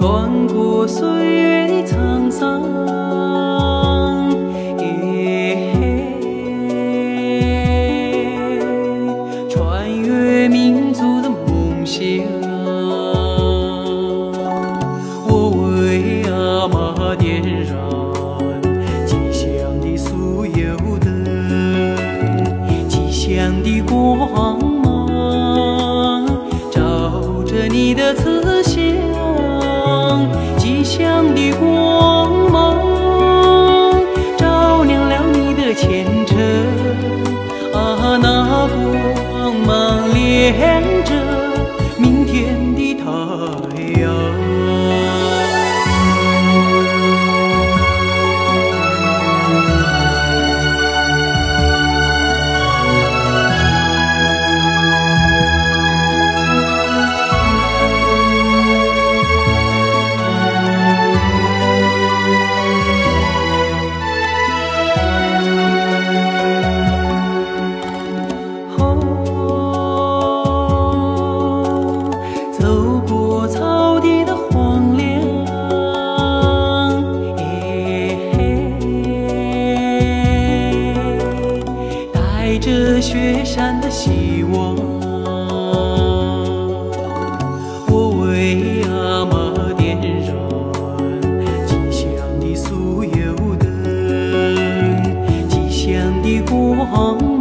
穿过岁月的沧桑。穿越民族的梦想，我为阿妈点燃。吉祥的酥油灯，吉祥的光芒照着你的着明天的太阳。带着雪山的希望，我为阿妈点燃吉祥的酥油灯，吉祥的光